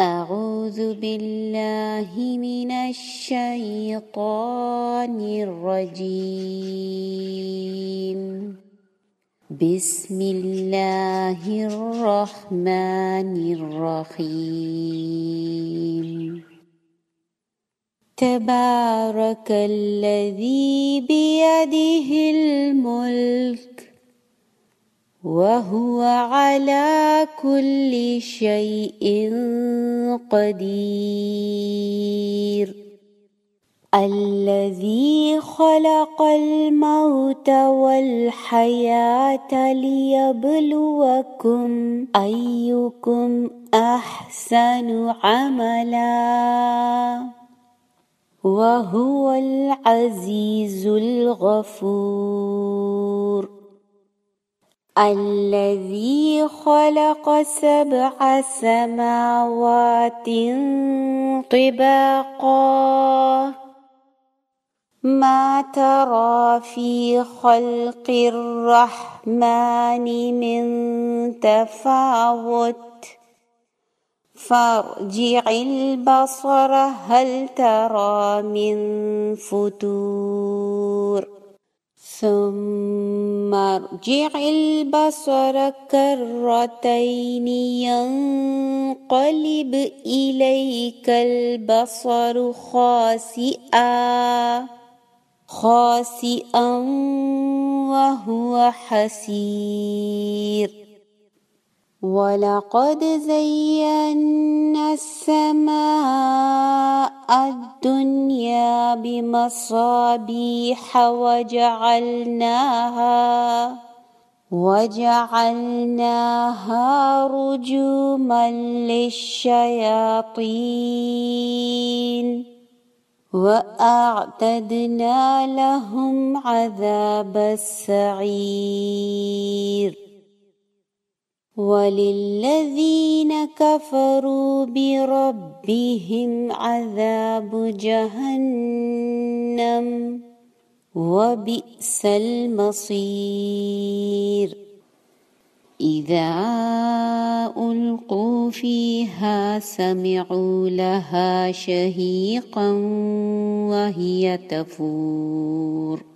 أعوذ بالله من الشيطان الرجيم. بسم الله الرحمن الرحيم. تبارك الذي بيده الملك وهو على كل شيء قدير. الذي خلق الموت والحياة ليبلوكم أيكم أحسن عملا. وهو العزيز الغفور. الذي خلق سبع سماوات طباقا. ما ترى في خلق الرحمن من تفاوت؟ فارجع البصر هل ترى من فتور؟ ثم ارجع البصر كرتين ينقلب إليك البصر خاسئا خاسئا وهو حسير. ولقد زينا السماء الدنيا بمصابيح وجعلناها وجعلناها رجوما للشياطين. وأعتدنا لهم عذاب السعير. وللذين كفروا بربهم عذاب جهنم وبئس المصير. إذا ألقوا فيها سمعوا لها شهيقا وهي تفور.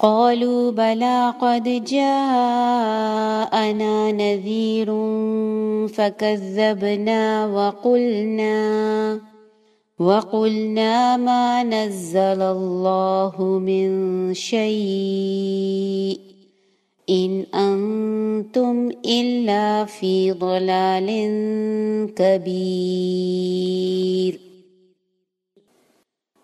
قالوا بلى قد جاءنا نذير فكذبنا وقلنا وقلنا ما نزل الله من شيء إن أنتم إلا في ضلال كبير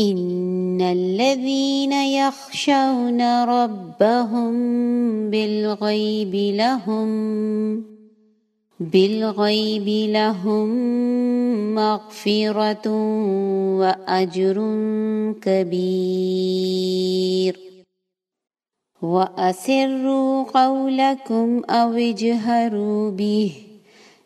إن الذين يخشون ربهم بالغيب لهم بالغيب لهم مغفرة وأجر كبير وأسروا قولكم أو اجهروا به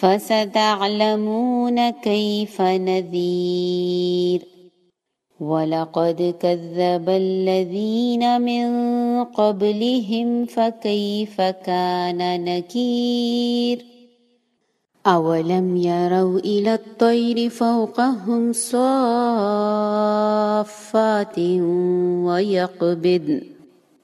فستعلمون كيف نذير. ولقد كذب الذين من قبلهم فكيف كان نكير. أولم يروا إلى الطير فوقهم صافات ويقبضن.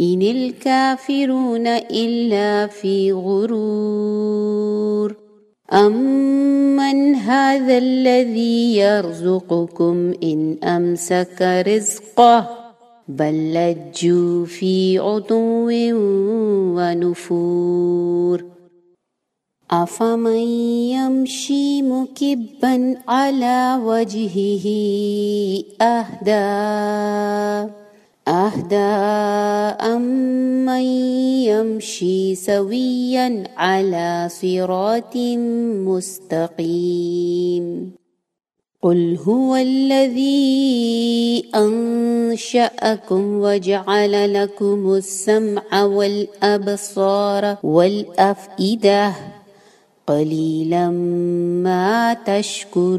إن الكافرون إلا في غرور. أمن هذا الذي يرزقكم إن أمسك رزقه بل لجوا في عتو ونفور. أفمن يمشي مكبا على وجهه أهدى. أهدى أمن يمشي سويا على صراط مستقيم. قل هو الذي أنشأكم وجعل لكم السمع والأبصار والأفئدة. قليلا ما تشكرون.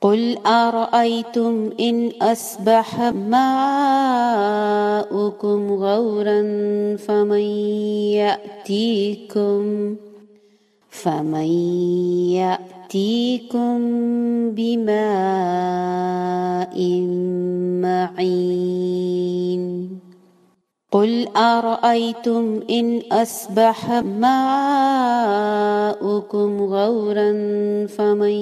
قل أرأيتم إن أصبح ماؤكم غورا فمن يأتيكم فمن يأتيكم بماء معين قل أرأيتم إن أصبح ماؤكم غورا فمن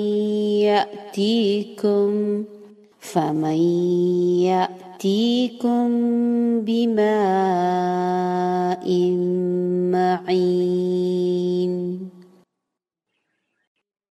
يأتيكم فمن يأتيكم بماء معين